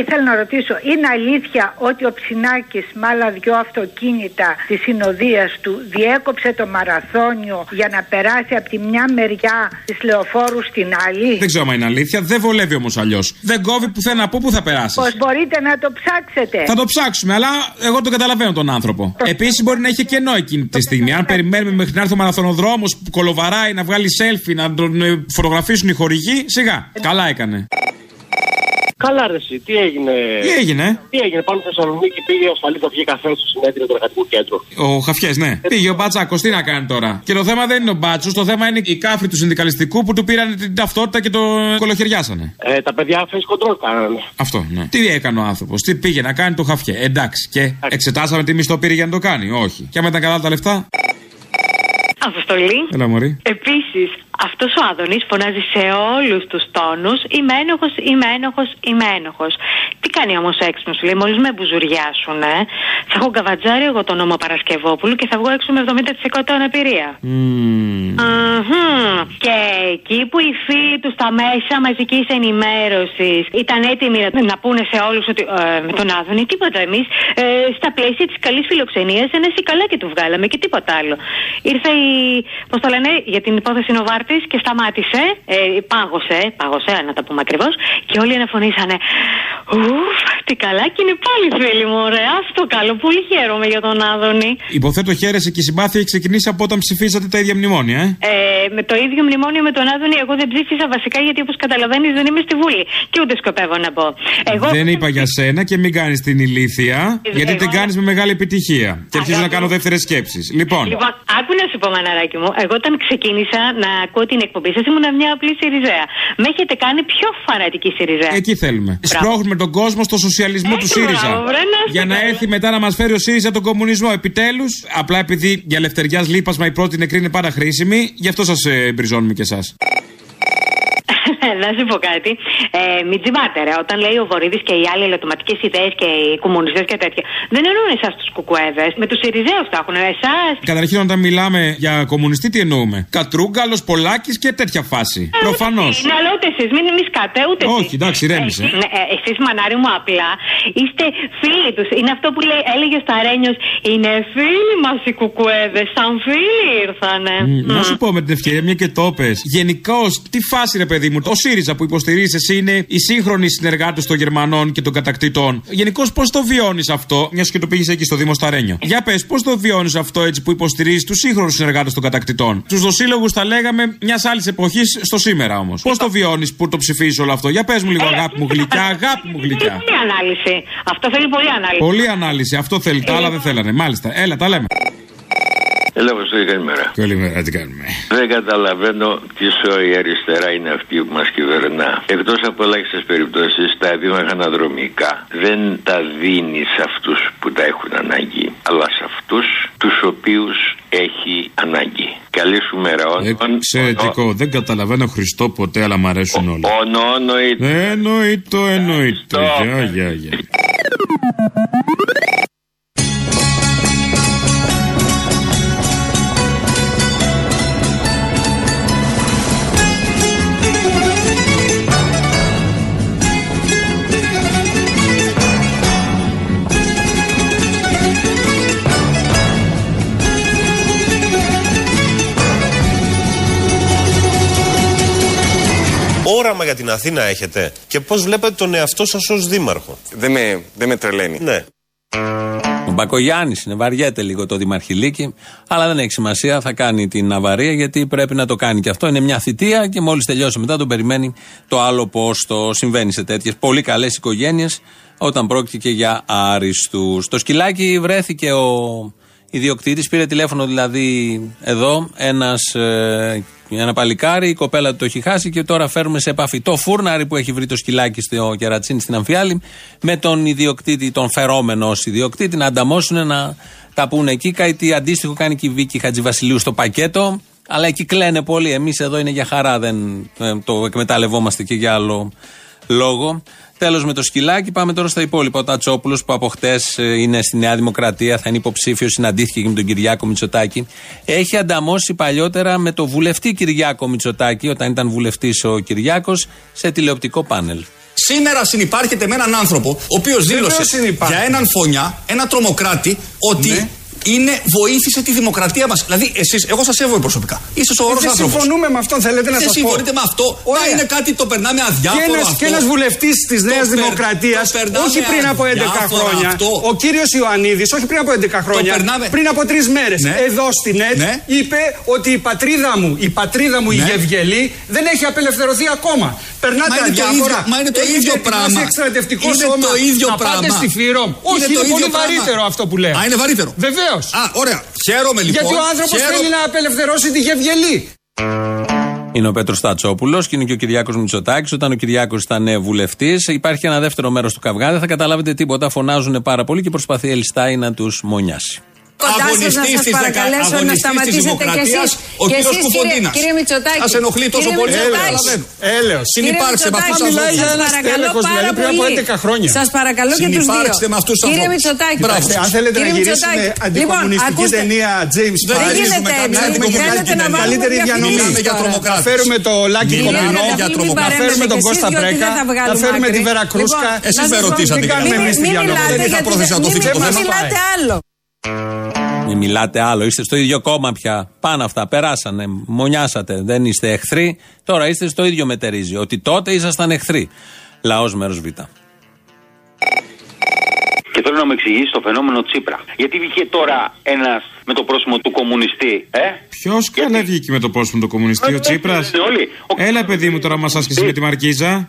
Ήθελα να ρωτήσω, είναι αλήθεια ότι ο Ψινάκης με άλλα δυο αυτοκίνητα της συνοδείας του διέκοψε το μαραθώνιο για να περάσει από τη μια μεριά της λεωφόρου στην άλλη; Δεν ξέρω αν είναι αλήθεια, δεν βολεύει όμως αλλιώς. Δεν κόβει πουθενά από πού θα περάσεις; Πως μπορείτε να το ψάξετε; Θα το ψάξουμε, αλλά εγώ τον καταλαβαίνω τον άνθρωπο. Επίσης μπορεί να έχει κενό εκείνη τη στιγμή. Αν περιμένουμε μέχρι να έρθει ο μαραθωνοδρόμος που κολοβαράει να βγάλει selfie, να τον ε, φωτογραφίσουν οι χορηγοί, σιγά. Καλά έκανε. Καλά, ρε, εσύ, τι έγινε; Τι έγινε; Τι έγινε, πάνω στη Θεσσαλονίκη πήγε ο ασφαλή θα βγει καφέ στο συνέδριο του εργατικού κέντρου. Ο Χαφιές, ναι. Πήγε ο Μπατσάκο, τι να κάνει τώρα; Και το θέμα δεν είναι ο Μπάτσος, το θέμα είναι οι κάφροι του συνδικαλιστικού που του πήραν την ταυτότητα και το κολοχαιριάσανε. Ε, τα παιδιά face control κάνανε. Αυτό, ναι. Τι έκανε ο άνθρωπος, τι πήγε να κάνει το Χαφιέ; Εντάξει, και εξετάσαμε τι μισθό πήρε για να το κάνει. Όχι. Και άμα ήταν καλά τα λεφτά. Αποστολή. Έλα, Μωρή. Επίσης, αυτός ο Άδωνης φωνάζει σε όλους τους τόνους Είμαι ένοχος, είμαι ένοχος, είμαι ένοχος. Τι κάνει όμως έξυπνος, σου λέει, μόλις με μπουζουριάσουν, ε, θα έχω καβατζάρι εγώ τον νόμο Παρασκευόπουλου και θα βγω έξω με 70% αναπηρία. Μμμ. Και εκεί που οι φίλοι τους στα μέσα μαζικής ενημέρωσης ήταν έτοιμοι να, να πούνε σε όλους ότι ε, με τον Άδωνη τίποτα εμείς ε, στα πλαίσια της καλής φιλοξενίας ένα καλά και του βγάλαμε και τίποτα άλλο. Ήρθε η. Πώς το λένε, για την υπόθεση Νοβάρτη και σταμάτησε. Ε, πάγωσε, πάγωσε, να τα πούμε ακριβώς. Και όλοι αναφωνήσανε. Ουφ, τι καλά και είναι πάλι φίλοι μου, ωραία. Αυτό καλό. Πολύ χαίρομαι για τον Άδωνη. Υποθέτω χαίρεσαι και η συμπάθεια έχει ξεκινήσει από όταν ψηφίσατε τα ίδια μνημόνια, ε; Ε, με το ίδιο μνημόνιο με τον Άδωνη, εγώ δεν ψήφισα βασικά γιατί όπως καταλαβαίνεις δεν είμαι στη Βουλή. Και ούτε σκοπεύω να μπω. Εγώ Δεν είπα για σένα και μην κάνεις την ηλίθεια, γιατί Εγώ- την κάνεις με μεγάλη επιτυχία. Και αρχίζω να Αγάπη κάνω μου. δεύτερες σκέψεις. Λοιπόν, Λοιπόν, άκου να σου πω, μαναράκι μου. Εγώ όταν ξεκίνησα να ακούω την εκπομπή σας ήμουν μια απλή Σιριζέα. Με έχετε κάνει πιο φανατική Σιριζέα. εκεί θέλουμε. Σπρώχνουμε τον κόσμο στο σοσιαλισμό του Έτσι, ΣΥΡΙΖΑ. μπράβο, βρε, να είστε Για να καλά. έρθει μετά να μας φέρει ο ΣΥΡΙΖΑ τον κομμουνισμό. Επιτέλους, απλά επειδή για λευτεριάς λείπασμα η πρώτη νεκρή είναι πάντα χρήσιμη, γι' αυτό σας ε, μπριζώνουμε κι εσάς. <laughs> να σου πω κάτι. Ε, μην τζιμπάτε, ρε. Όταν λέει ο Βορύδης και οι άλλοι ελαττωματικέ ιδέες και οι κομμουνιστές και τέτοια. Δεν εννοούν εσάς τους κουκουέδες. Με τους Σιριζέους τα έχουν. Εσάς. Καταρχήν, όταν μιλάμε για κομμουνιστή, τι εννοούμε; Κατρούγκαλος, Πολάκης και τέτοια φάση. Προφανώς. Είναι, αλλά ούτε εσείς. Μην μισκάτε, ούτε Όχι, εντάξει, ρέμισε. Ναι, ε, εσείς, μανάρι μου, απλά είστε φίλοι τους. Είναι αυτό που λέει, έλεγε στο Αρένιος. Είναι φίλοι μας οι κουκουέδες. Σαν φίλοι ήρθανε. Μ, Να σου πω με την ευκαιρία, μια και το πες. Γενικώ, τι φάση ρε παιδί μου, ο ΣΥΡΙΖΑ που υποστηρίζεις εσύ είναι οι σύγχρονοι συνεργάτες των Γερμανών και των κατακτητών. Γενικώς, πώς το βιώνεις αυτό, μιας και το πήγες εκεί στο Δήμο Σταρένιο; Για πες, πώς το βιώνεις αυτό έτσι που υποστηρίζεις τους σύγχρονους συνεργάτες των κατακτητών; Τους δοσύλλογους τα λέγαμε μιας άλλης εποχής στο σήμερα όμως. Πώς το βιώνεις που το ψηφίζεις όλο αυτό; Για πες μου λίγο, αγάπη μου γλυκιά, αγάπη μου γλυκιά. Πολύ ανάλυση. Αυτό θέλει πολύ ανάλυση. Πολύ ανάλυση, αυτό θέλει. Τα άλλα δεν θέλανε. Μάλιστα, έλα, τα λέμε. Έλα, Αποστολή, καλημέρα. Καλημέρα, τι κάνουμε. Δεν καταλαβαίνω τι σόη αριστερά είναι αυτή που μας κυβερνά. Εκτός από ελάχιστες περιπτώσεις, τα επίμαχα αναδρομικά δεν τα δίνει σε αυτούς που τα έχουν ανάγκη, αλλά σε αυτούς τους οποίους έχει ανάγκη. Καλή σου μέρα, όν. Εξαιρετικό. Δεν καταλαβαίνω Χριστό ποτέ, αλλά μ' αρέσουν όλα. Όνο, εννοείται. Εννοείται, εννοείται. Γεια, γεια, γεια. Όραμα για την Αθήνα έχετε και πώς βλέπετε τον εαυτό σας ως δήμαρχο; Δεν με, δεν με τρελαίνει. Ναι. Ο Μπακογιάννης είναι, βαριέται λίγο το Δημαρχηλίκι, αλλά δεν έχει σημασία, θα κάνει την αβαρία γιατί πρέπει να το κάνει και αυτό. Είναι μια θητεία και μόλις τελειώσει μετά τον περιμένει το άλλο πόστο. Συμβαίνει σε τέτοιες πολύ καλές οικογένειες όταν πρόκειται και για άριστους. Το σκυλάκι βρέθηκε ο ιδιοκτήτης, πήρε τηλέφωνο δηλαδή εδώ ένας, ε, ένα παλικάρι, η κοπέλα του το έχει χάσει και τώρα φέρουμε σε επαφή το φούρναρι που έχει βρει το σκυλάκι στο κερατσίνη στην Αμφιάλη με τον ιδιοκτήτη, τον φερόμενο ως ιδιοκτήτη να ανταμώσουν να τα πούνε εκεί. Κάτι αντίστοιχο κάνει και η Βίκη Χατζηβασιλείου στο πακέτο. Αλλά εκεί κλαίνε πολύ. Εμείς εδώ είναι για χαρά, δεν ε, το εκμεταλλευόμαστε και για άλλο λόγο. Τέλος με το σκυλάκι, πάμε τώρα στα υπόλοιπα. Ο Τατσόπουλος που από χτες είναι στη Νέα Δημοκρατία, θα είναι υποψήφιος, συναντήθηκε και με τον Κυριάκο Μητσοτάκη. Έχει ανταμώσει παλιότερα με το βουλευτή Κυριάκο Μητσοτάκη, όταν ήταν βουλευτής ο Κυριάκος, σε τηλεοπτικό πάνελ. Σήμερα συνεπάρχεται με έναν άνθρωπο ο οποίος δήλωσε για έναν φωνιά, ένα τρομοκράτη, ότι είναι, βοήθησε τη δημοκρατία μας. Δηλαδή, εσείς, εγώ σας σέβομαι προσωπικά. Είστε σοβαρός Δεν άνθρωπος. συμφωνούμε με αυτόν, θέλετε να Δεν σας πω. συμφωνείτε με αυτό. Ωραία. Να είναι κάτι το περνάμε αδιάφορο. Και ένας, αυτό. και ένας βουλευτής της Το Νέας περ- Δημοκρατίας, το περνάμε όχι πριν από 11 αδιάφορο χρόνια, αυτό. ο κύριος Ιωαννίδης, όχι πριν από 11 χρόνια, περνάμε- πριν από τρεις μέρες, Ναι. εδώ στην ΕΤ, Ναι. είπε ότι η πατρίδα μου, η πατρίδα μου η Ναι. Γευγελή, δεν έχει απελευθερωθεί ακόμα. Περνάτε Μα είναι το αδιάφορα. ίδιο- μα είναι το Έχετε ίδιο ετοιμάσει πράγμα. εξτρατευτικό Είναι σώμα το ίδιο να πάτε πράγμα. στη Φύρο. Όχι, Είναι είναι, το ίδιο πολύ πράγμα. βαρύτερο αυτό που λέω. Α, είναι βαρύτερο. Βεβαίως. Α, ωραία. Χαίρομαι λοιπόν. Γιατί ο άνθρωπος Χαίρομαι. θέλει να απελευθερώσει τη Γευγελή. Είναι ο Πέτρος Τατσόπουλο και είναι και ο Κυριάκος Μητσοτάκης. Όταν ο Κυριάκος ήταν βουλευτής, υπάρχει ένα δεύτερο μέρος του καυγά. Δεν θα καταλάβετε τίποτα. Φωνάζουν πάρα πολύ και προσπαθεί η Ελιστάη να τους μονιάσει. Κοντά σας να σας παρακαλέσω να σταματήσετε κι εσείς. Ο Και κύριος εσείς, Κουφοντίνας. κύριε- κύριε Μητσοτάκη. Σας ενοχλεί τόσο Κύριε πολύ. Μητσοτάκη. Καταλαβαίνω. Έλεος. Συνυπάρξτε με αυτούς τους Μιλάει ανθρώπους. για Σας ένα παρακαλώ τέλεχος, πάρα δηλαδή πριν από πολύ. 11 χρόνια. Σας παρακαλώ και τους δύο. Συνυπάρξτε με αυτούς τους Κύριε ανθρώπους. Μητσοτάκη. Μπράβο. Αν θέλετε Κύριε να γυρίσουμε Μητσοτάκη. αντικομουνιστική Λοιπόν, ακούστε. ταινία James Δεν Bond, γυρίζουμε έτσι. καμιά αντικομουνιστική Θέλετε να ταινία. βάλουμε καλύτερη διαφήμιση διανομή. Μιλάμε για τώρα. Να τρομοκράτες. φέρουμε το Λάκη Μιλάμε Κομινό, για να τρομοκράτες. φέρουμε τον Και εσείς Κώστα διότι Πρέκα, δεν θα να βγάλουμε φέρουμε τη άκρη. Βέρα Κρούσκα. Λοιπόν, Εσείς να με σας πω- ρωτήσατε τι για κάνουμε μένα. εμείς στη Μην διανομή. μιλάτε Δεν είχα γιατί πρόθεση να το μην- θίξω το μην θέμα. μιλάτε άλλο. Μην μιλάτε άλλο. Είστε στο ίδιο κόμμα πια. Πάνω αυτά. Περάσανε. Μονιάσατε. Δεν είστε εχθροί. Τώρα είστε στο ίδιο μετερίζει. Ότι τότε ήσασταν εχθροί. Λαός μέρος Β. Και θέλω να μου εξηγήσεις το φαινόμενο Τσίπρα. Γιατί βγήκε τώρα ένας με το πρόσωπο του κομμουνιστή, ε; Ποιος καλά βγήκε με το πρόσωπο του κομμουνιστή, ο Τσίπρας; Είναι όλοι. Έλα, παιδί μου, τώρα μας άσκησε με τη Μαρκίζα.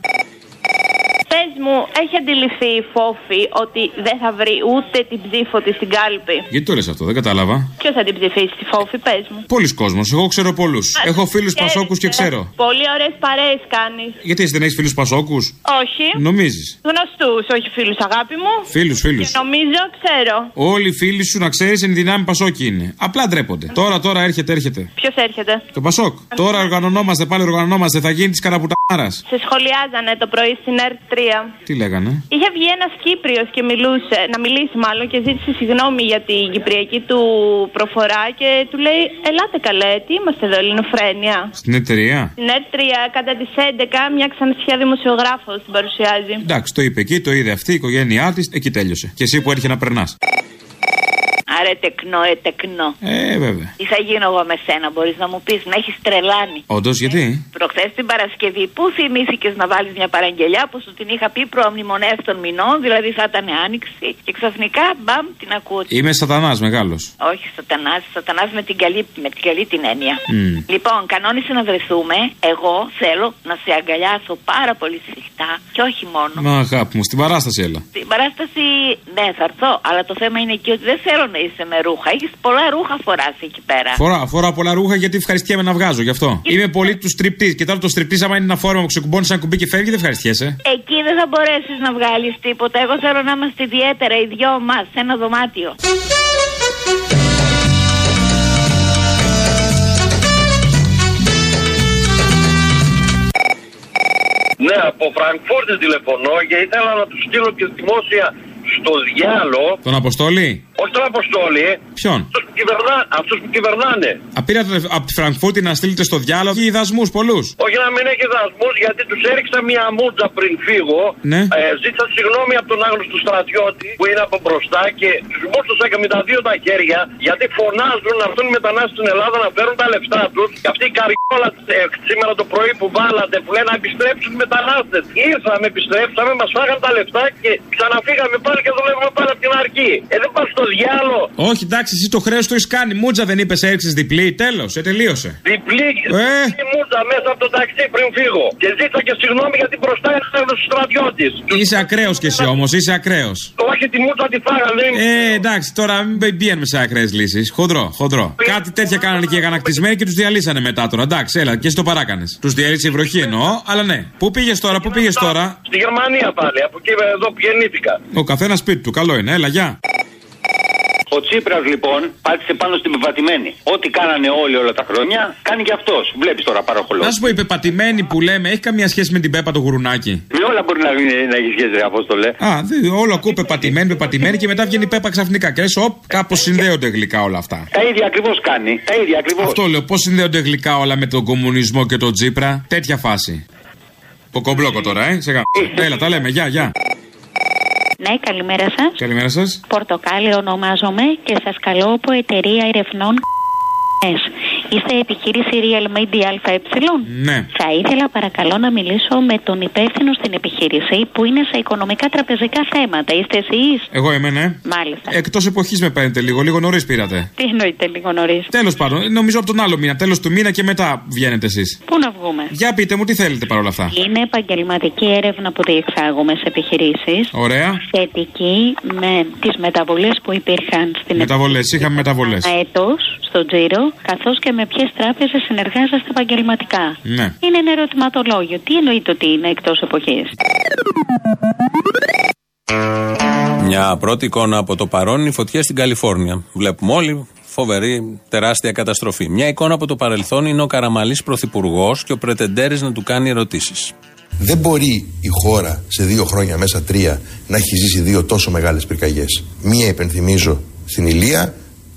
Πε μου, έχει αντιληφθεί η Φόφη ότι δεν θα βρει ούτε την ψήφο της στην κάλπη. Γιατί το λες αυτό, δεν κατάλαβα. Ποιος θα την ψηφίσει τη Φόφη, πες μου. Πολλοί κόσμοι, εγώ ξέρω πολλούς. Έχω φίλους Χαίρεσαι. Πασόκους και ξέρω. Πολύ ωραίες παρέες κάνεις. Γιατί εσύ δεν έχεις φίλους Πασόκους; Όχι. Νομίζεις; Γνωστούς, όχι φίλους, αγάπη μου. Φίλους, φίλους. Και νομίζω, ξέρω. Όλοι οι φίλοι σου να ξέρεις εν δυνάμει Πασόκοι είναι. Απλά ντρέπονται. Τώρα, τώρα έρχεται, έρχεται. Ποιος έρχεται; Το Πασόκ. Τώρα οργανωνόμαστε, πάλι οργανωνόμαστε. Θα γίνει της καραπουτάρα. Σε σχολιάζανε το πρωί στην ΕΡΤ 3. Τι λέγανε; Είχε βγει ένας Κύπριος και μιλούσε, να μιλήσει μάλλον και ζήτησε συγγνώμη για την κυπριακή του προφορά και του λέει: Ελάτε καλέ, τι είμαστε εδώ, Ελληνοφρένια. Στην εταιρεία; Στην ΕΡΤ 3 κατά τις 11 μια ξανθιά δημοσιογράφος την παρουσιάζει. Εντάξει, το είπε εκεί, το είδε αυτή, η οικογένειά της, εκεί τέλειωσε. Και εσύ που έρχε να περνάς. Άρε τεκνό, ε τεκνό. Ε, βέβαια. Τι θα γίνω εγώ με σένα, μπορείς να μου πεις, με έχεις τρελάνει. Όντως, γιατί; Προχθές την Παρασκευή, πού θυμήθηκες να βάλεις μια παραγγελιά που σου την είχα πει προμνημονέα των μηνών, δηλαδή θα ήταν άνοιξη. Και ξαφνικά, μπαμ, την ακούω. Είμαι σατανάς μεγάλος. Όχι, σατανάς, σατανάς με την καλή, με την, καλή την έννοια. Μμ. Λοιπόν, κανόνισε να βρεθούμε. Εγώ θέλω να σε αγκαλιάσω πάρα πολύ σφιχτά και όχι μόνο. Μα αγάπη μου, στην παράσταση έλα. Στην παράσταση, ναι, θα έρθω, αλλά το θέμα είναι εκεί ότι δεν θέλω να είσαι φοριέσαι με ρούχα. Έχεις πολλά ρούχα φοράς εκεί πέρα. Φορά, φορά πολλά ρούχα γιατί ευχαριστιέμαι να βγάζω γι' αυτό. Είμαι πολύ του στριπτής. Και τώρα το στριπτής, άμα είναι ένα φόρμα που ξεκουμπώνεις ένα κουμπί και φεύγει, δεν ευχαριστιέσαι. Εκεί δεν θα μπορέσεις να βγάλεις τίποτα. Εγώ θέλω να είμαστε ιδιαίτερα οι δυο μας σε ένα δωμάτιο. Ναι, από Φραγκφούρτη τηλεφωνώ και ήθελα να τους στείλω και δημόσια στο διάλο. Τον Αποστόλη; Όχι τον Αποστόλη. Ποιον; Αυτούς που, κυβερνά, αυτούς που κυβερνάνε. Απήρατε από τη Φραγκφούρτη να στείλετε στο διάλογο ή δασμούς πολλούς; Όχι να μην έχει δασμούς γιατί τους έριξα μια μούτζα πριν φύγω. Ναι. Ε, ζήτησα συγγνώμη από τον άγνωστο στρατιώτη που είναι από μπροστά και τους μούτσωσα και με τα δύο τα χέρια γιατί φωνάζουν να έρθουν οι μετανάστες στην Ελλάδα να φέρουν τα λεφτά τους. Και αυτή η καριόλα ε, σήμερα το πρωί που βάλατε που λέει να επιστρέψουν οι μετανάστες. Ήρθαμε, επιστρέψαμε, μας φάγαν τα λεφτά και ξαναφύγαμε πάλι και δουλεύουμε πάλι από την αρχή. Ε, δεν πας στο διάλο. Όχι, εντάξει, εσύ το χρέος το έχεις κάνει. Μούτζα δεν είπες έριξε διπλή. Τέλος, ε, τελείωσε. Διπλή Ε. ε. μούτζα μέσα από το ταξί πριν φύγω. Και ζήτησα και συγγνώμη γιατί μπροστά ήρθαν ο στρατιώτης. Είσαι ακραίος κι εσύ όμως, είσαι ακραίος. Όχι τη μούτζα τη φάγανε. δεν είναι- Ε, εντάξει, τώρα μην πηγαίνουμε σε ακραίες λύσεις. Χοντρό, χοντρό. Κάτι τέτοια κάνανε και οι αγανακτισμένοι και τους διαλύσανε μετά τώρα. Εντάξει, έλα, και εσύ το παράκανες. Τους διαλύσει η βροχή εννοώ, αλλά ναι. Πού πήγες τώρα, πού πήγες τώρα; Στη Γερμανία πάλι, από εκεί εδώ που γεννήθηκα. Ο καθένας σπίτι του, καλό είναι, έλα, γεια. Ο Τσίπρας λοιπόν πάτησε πάνω στην πεπατημένη. Ό,τι κάνανε όλοι όλα τα χρόνια, κάνει και αυτός. Βλέπεις τώρα παροχολό. Να σου πω, η πεπατημένη που λέμε έχει καμία σχέση με την Πέπα το γουρουνάκι; Με όλα μπορεί να, να έχει σχέση, ρε Απόστολε. Α, δε, όλο ακούω πεπατημένη, πεπατημένη και μετά βγαίνει η Πέπα ξαφνικά. Και λες, οπ, κάπως συνδέονται γλυκά όλα αυτά. Τα ίδια ακριβώς κάνει. Τα ίδια ακριβώς. Αυτό λέω, πώς συνδέονται γλυκά όλα με τον κομμουνισμό και τον Τσίπρα; Τέτοια φάση. Το κομπλόκο τώρα, ε, σε γα... Έλα, τα λέμε, γεια, γεια. Ναι, καλημέρα σας. Καλημέρα σας. Πορτοκάλι ονομάζομαι και σας καλώ από εταιρεία ερευνών Είστε επιχείρηση Real Media ΑΕ. Ναι. Θα ήθελα παρακαλώ να μιλήσω με τον υπεύθυνο στην επιχείρηση που είναι σε οικονομικά τραπεζικά θέματα. Είστε εσείς; Εγώ είμαι, ναι. Μάλιστα. Εκτός εποχής με παίρνετε λίγο, λίγο νωρίς πήρατε. Τι εννοείται λίγο νωρίς; Τέλος πάντων, νομίζω από τον άλλο μήνα, τέλος του μήνα και μετά βγαίνετε εσείς. Πού να βγούμε; Για πείτε μου, τι θέλετε παρόλα αυτά; Είναι επαγγελματική έρευνα που διεξάγουμε σε επιχειρήσεις. Ωραία. Σχετική με τις μεταβολές που υπήρχαν στην Μεταβολές, είχαμε μεταβολές. έτος στο τζίρο, καθώς και με ποιες τράπεζες συνεργάζεστε επαγγελματικά. Ναι. Είναι ένα ερωτηματολόγιο. Τι εννοείται ότι είναι εκτός εποχής; Μια πρώτη εικόνα από το παρόν, η φωτιά στην Καλιφόρνια. Βλέπουμε όλοι φοβερή, τεράστια καταστροφή. Μια εικόνα από το παρελθόν είναι ο Καραμαλής πρωθυπουργός και ο Πρετεντέρης να του κάνει ερωτήσεις. Δεν μπορεί η χώρα σε δύο χρόνια, μέσα τρία, να έχει ζήσει δύο τόσο μεγάλες πυρκαγιές. Μία υπενθυμίζω στην Ηλία,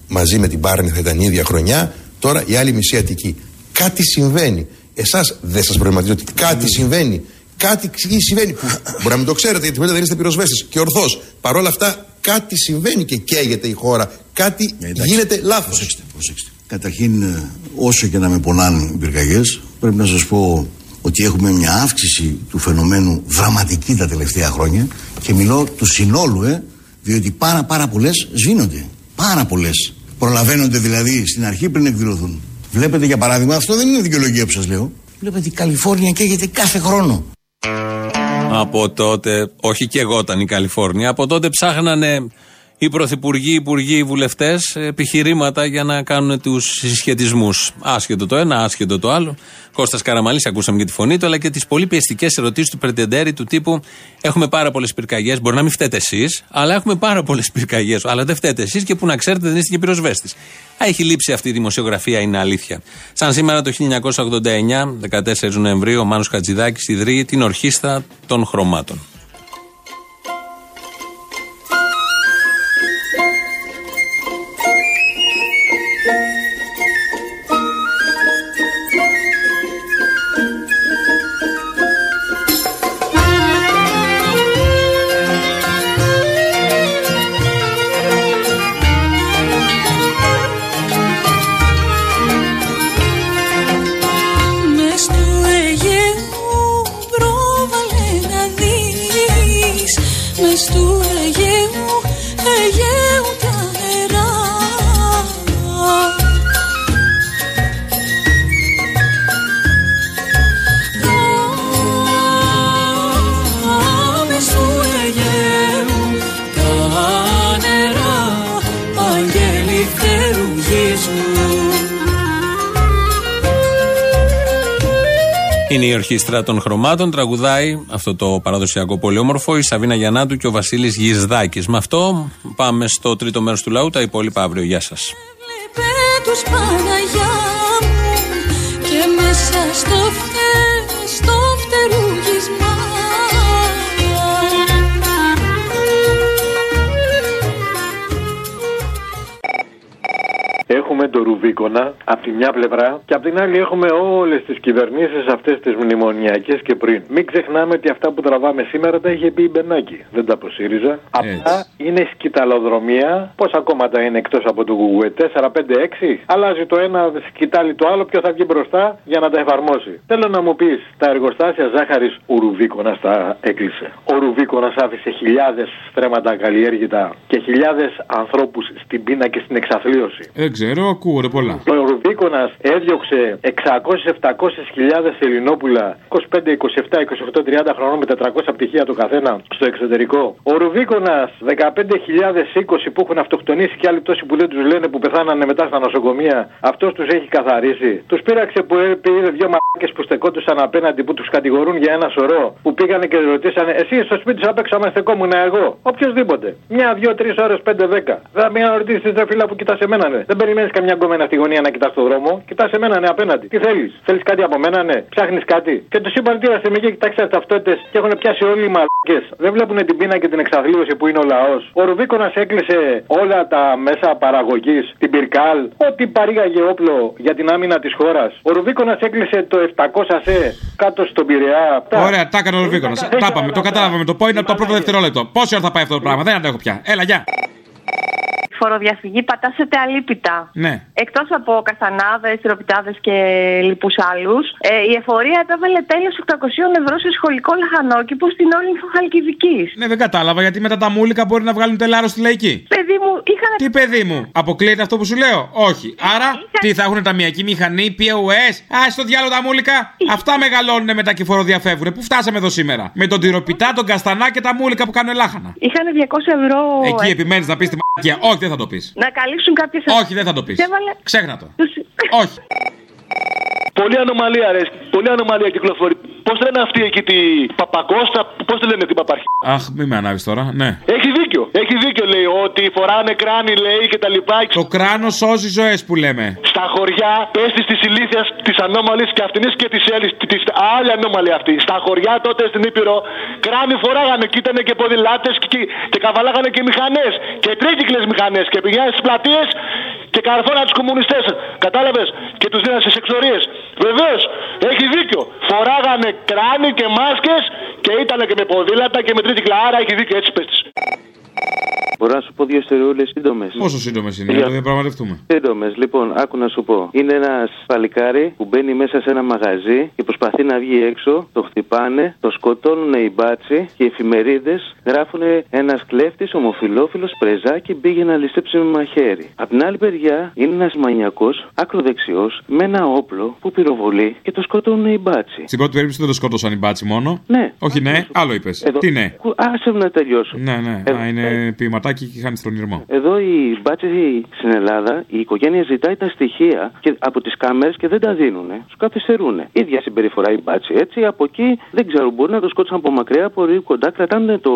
μαζί με την Πάρνη θα ήταν η ίδια χρονιά, τώρα η άλλη μισή Αττική. Κάτι συμβαίνει. Εσάς δεν σας προβληματίζει ότι κάτι συμβαίνει. Κάτι συμβαίνει. Που <coughs> μπορεί να μην το ξέρετε, γιατί δεν είστε πυροσβέστες. Και ορθώς. Παρ' όλα αυτά, κάτι συμβαίνει και καίγεται η χώρα. Κάτι γίνεται λάθος. Προσέξτε, προσέξτε. Καταρχήν, ε, όσο και να με πονάνε οι πυρκαγιές, πρέπει να σας πω ότι έχουμε μια αύξηση του φαινομένου δραματική τα τελευταία χρόνια και μιλώ του συνόλου, ε, διότι πάρα πάρα πολλές σβήνονται. Πάρα πολλές. Προλαβαίνονται δηλαδή στην αρχή πριν εκδηλωθούν. Βλέπετε για παράδειγμα, αυτό δεν είναι δικαιολογία που σας λέω. Βλέπετε η Καλιφόρνια καίγεται κάθε χρόνο. Από τότε, όχι και εγώ ήταν η Καλιφόρνια, από τότε ψάχνανε οι πρωθυπουργοί, οι υπουργοί, οι βουλευτές επιχειρήματα για να κάνουν τους συσχετισμούς. Άσχετο το ένα, άσχετο το άλλο. Κώστας Καραμαλής, ακούσαμε και τη φωνή του, αλλά και τις πολύ πιεστικές ερωτήσεις του Πρετεντέρη του τύπου Έχουμε πάρα πολλές πυρκαγιές. Μπορεί να μην φταίτε εσείς, αλλά έχουμε πάρα πολλές πυρκαγιές. Αλλά δεν φταίτε εσείς και που να ξέρετε δεν είστε και πυροσβέστης. Έχει λείψει αυτή η δημοσιογραφία, είναι αλήθεια. Σαν σήμερα το 1989, 14 Νοεμβρίου, ο Μάνος Χατζηδάκης ιδρύει την Ορχήστρα των Χρωμάτων. used to it Είναι η ορχήστρα των χρωμάτων. Τραγουδάει αυτό το παραδοσιακό πολύ όμορφο η Σαβίνα Γιαννάτου και ο Βασίλης Γισδάκη. Με αυτό πάμε στο τρίτο μέρος του λαού. Τα υπόλοιπα αύριο. Γεια σας. Έχουμε το Ρουβίκονα από τη μια πλευρά και από την άλλη έχουμε όλες τις κυβερνήσεις αυτές τις μνημονιακές και πριν. Μην ξεχνάμε ότι αυτά που τραβάμε σήμερα τα είχε πει η Μπενάκη. Δεν τα αποσύριζα. Απλά είναι σκηταλοδρομία. Πόσα κόμματα είναι εκτός από το Γουγουέ, 4, 5, 6. Αλλάζει το ένα, σκητάλει το άλλο. Ποιο θα βγει μπροστά για να τα εφαρμόσει. Θέλω να μου πεις, τα εργοστάσια ζάχαρης ο Ρουβίκονας τα έκλεισε. Ο Ρουβίκονας άφησε χιλιάδες στρέμματα καλλιέργητα και χιλιάδες ανθρώπους στην πείνα και στην εξαθλίωση. Δεν ξέρω, ακούω ρε πολλά. Ο Ρουβίκονας έδιωξε 600-700 χιλιάδες Ελληνόπουλα 25, 27, 28, 30 χρονών με 400 πτυχία το καθένα στο εξωτερικό. Ο Ρουβίκονας 15.020 που έχουν αυτοκτονήσει και άλλοι τόσοι που δεν τους λένε που πεθάνανε μετά στα νοσοκομεία, αυτός τους έχει καθαρίσει. Τους πείραξε που πήρε δύο μαλάκες που στεκόντουσαν απέναντι που τους κατηγορούν για ένα σωρό που πήγανε και ρωτήσανε Εσύ στο σπίτι σου απ' έξω άμα στεκόμουν εγώ. Οποιοδήποτε. Μια, δύο, τρεις ώρες, πέντε, δέκα. Δεν με ρωτήσεις ρε φίλα που κοιτάς εμένα, ναι. Δεν περιμένεις καμιά γκόμενα στη γωνία να κοιτάς τον δρόμο. Κοιτάς εμένα, ναι, απέναντι. Τι θέλεις; Θέλεις κάτι από μένα, ναι. Ψάχνεις κάτι. Και τους είπαν τι είστε με και κοιτάξτε τις ταυτότητες και έχουν πιάσει όλοι οι μαλακές. Δεν βλέπουν την πείνα και την εξαθλίωση που είναι ο λαός. Ο Ρουβίκονας έκλεισε όλα τα μέσα παραγωγής, την πυρκάλ, ό,τι παρήγαγε όπλο για την άμυνα της χώρας. Ο Ρουβίκονας έκλεισε το 700 σε κάτω στον Πειραιά. Ωραία, τα έκανε ο Ρουβίκονας. Τα είπαμε, το καταλάβαμε. Το πω είναι από το πρώτο δευτερόλεπτο. Πόση ώρα θα πάει αυτό το πράγμα, δεν αντέχω πια. Έλα, γεια. Φοροδιαφυγή πατάσετε αλίπητα. Ναι. Εκτός από καστανάδες, τυροπιτάδε και λοιπούς άλλους, ε, η εφορία επέβαλε τέλος 800 ευρώ σε σχολικό λαχανόκηπο στην Όλυνθο Χαλκιδικής. Ναι, δεν κατάλαβα γιατί μετά τα μούλικα μπορεί να βγάλουν τελάρος στη λαϊκή. Παιδί μου, είχαν. Τι παιδί μου, αποκλείεται αυτό που σου λέω; Όχι. Άρα, τι θα έχουν ταμιακή μηχανή, POS. Α, στο διάλογο τα μούλικα. Αυτά μεγαλώνουν μετά και φοροδιαφεύγουν. Πού φτάσαμε εδώ σήμερα; Με τον τυροπιτά, τον καστανά και τα μούλικα που κάνουν λάχανα. Είχαν 200 ευρώ. Εκεί ε, επιμένεις να πεις τη μαγεία. Όχι, δεν θα το πεις. Να καλύψουν κάποιε. Όχι, δεν θα το πεις. Ξέχνα το. Όχι. Πολύ ανομαλία, ρε. Πολύ ανομαλία κυκλοφορεί. Πώς λένε αυτοί εκεί τη Παπακώστα, πώς τη λένε την Παπαρχή; Αχ, μη με ανάβεις τώρα, ναι. Έχει δίκιο. Έχει δίκιο, λέει, ότι φοράνε κράνη, λέει και τα λοιπά. Το κράνος σώζει ζωές που λέμε. Στα χωριά, πέστης της ηλίθεια, της ανώμαλης και αυτήν και της Έλλης, της άλλη ανώμαλη αυτή. Στα χωριά τότε στην Ήπειρο, κράνη φοράγανε και ήταν και ποδηλάτες και, και καβαλάγανε και μηχανές. Και τρίκυκλες μηχανές. Και πηγαίνανε στις πλατείες και καρφώνα τους κομμουνιστές. Κατάλαβες και τους δίνανε στις εξορίες. Βεβαίως, έχει δίκιο. Φοράγανε κράνη και μάσκες και ήταν και με ποδήλατα και με τρίτικλα. Άρα έχει δίκιο, έτσι πες της. Μπορώ να σου πω δύο ιστοριούλε σύντομες. Πόσο σύντομες είναι, να το διαπραγματευτούμε; Σύντομες, λοιπόν, άκου να σου πω. Είναι ένας παλικάρι που μπαίνει μέσα σε ένα μαγαζί και προσπαθεί να βγει έξω, το χτυπάνε, το σκοτώνουν οι μπάτσι και οι εφημερίδες γράφουν ένας κλέφτης, ομοφυλόφιλος, πρεζάκι πήγε να ληστέψει με μαχαίρι. Απ' την άλλη μεριά είναι ένας μανιακός, άκροδεξιό, με ένα όπλο που πυροβολεί και το σκοτώνουν οι μπάτσι. Στην πρώτη περίπτωση δεν το σκότωσαν οι μπάτσι μόνο. Ναι. Όχι, ναι, άλλο είπες. Τι ναι. Άσε να τελειώσω. Ναι, ναι. Ε, Α, είναι ποιηματάκι και χάνεις τον ήρμο. Εδώ η μπάτση στην Ελλάδα, η οικογένεια ζητάει τα στοιχεία και από τις κάμερες και δεν τα δίνουν. Τους καθυστερούν. ίδια συμπεριφορά η μπάτση. Έτσι από εκεί δεν ξέρω, μπορεί να το σκότωσαν από μακριά, από λίγο κοντά, κρατάνε το,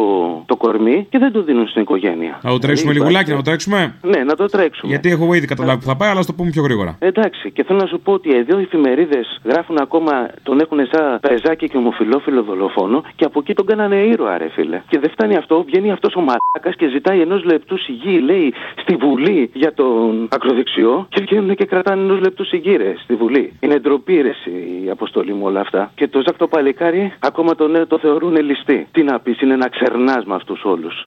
το κορμί και δεν το δίνουν στην οικογένεια. Να το τρέξουμε Δηλαδή, λιγουλάκι, να το τρέξουμε; Ναι, να το τρέξουμε. Γιατί έχω ήδη καταλάβει που θα πάει, αλλά ας το πούμε πιο γρήγορα. Εντάξει, και θέλω να σου πω ότι εδώ οι εφημερίδες γράφουν ακόμα, τον έχουν σαν πεζάκι και ομοφυλόφιλο δολοφόνο και από εκεί τον κάνανε ήρωα, ρε φίλε. Και δεν φτάνει αυτό, βγαίνει αυτός ο μαλάκας και ζητάει ενός λεπτού σιγή, λέει, στη Βουλή για τον ακροδεξιό και βγαίνουν και κρατάνε ενός λεπτού σιγή, ρε, στη Βουλή. Είναι ντροπή, ρε, η αποστολή μου όλα αυτά. Και το Ζακ το παλικάρι ακόμα τον νέο το θεωρούν ληστή. Τι να πεις, είναι να ξερνά με αυτούς όλους.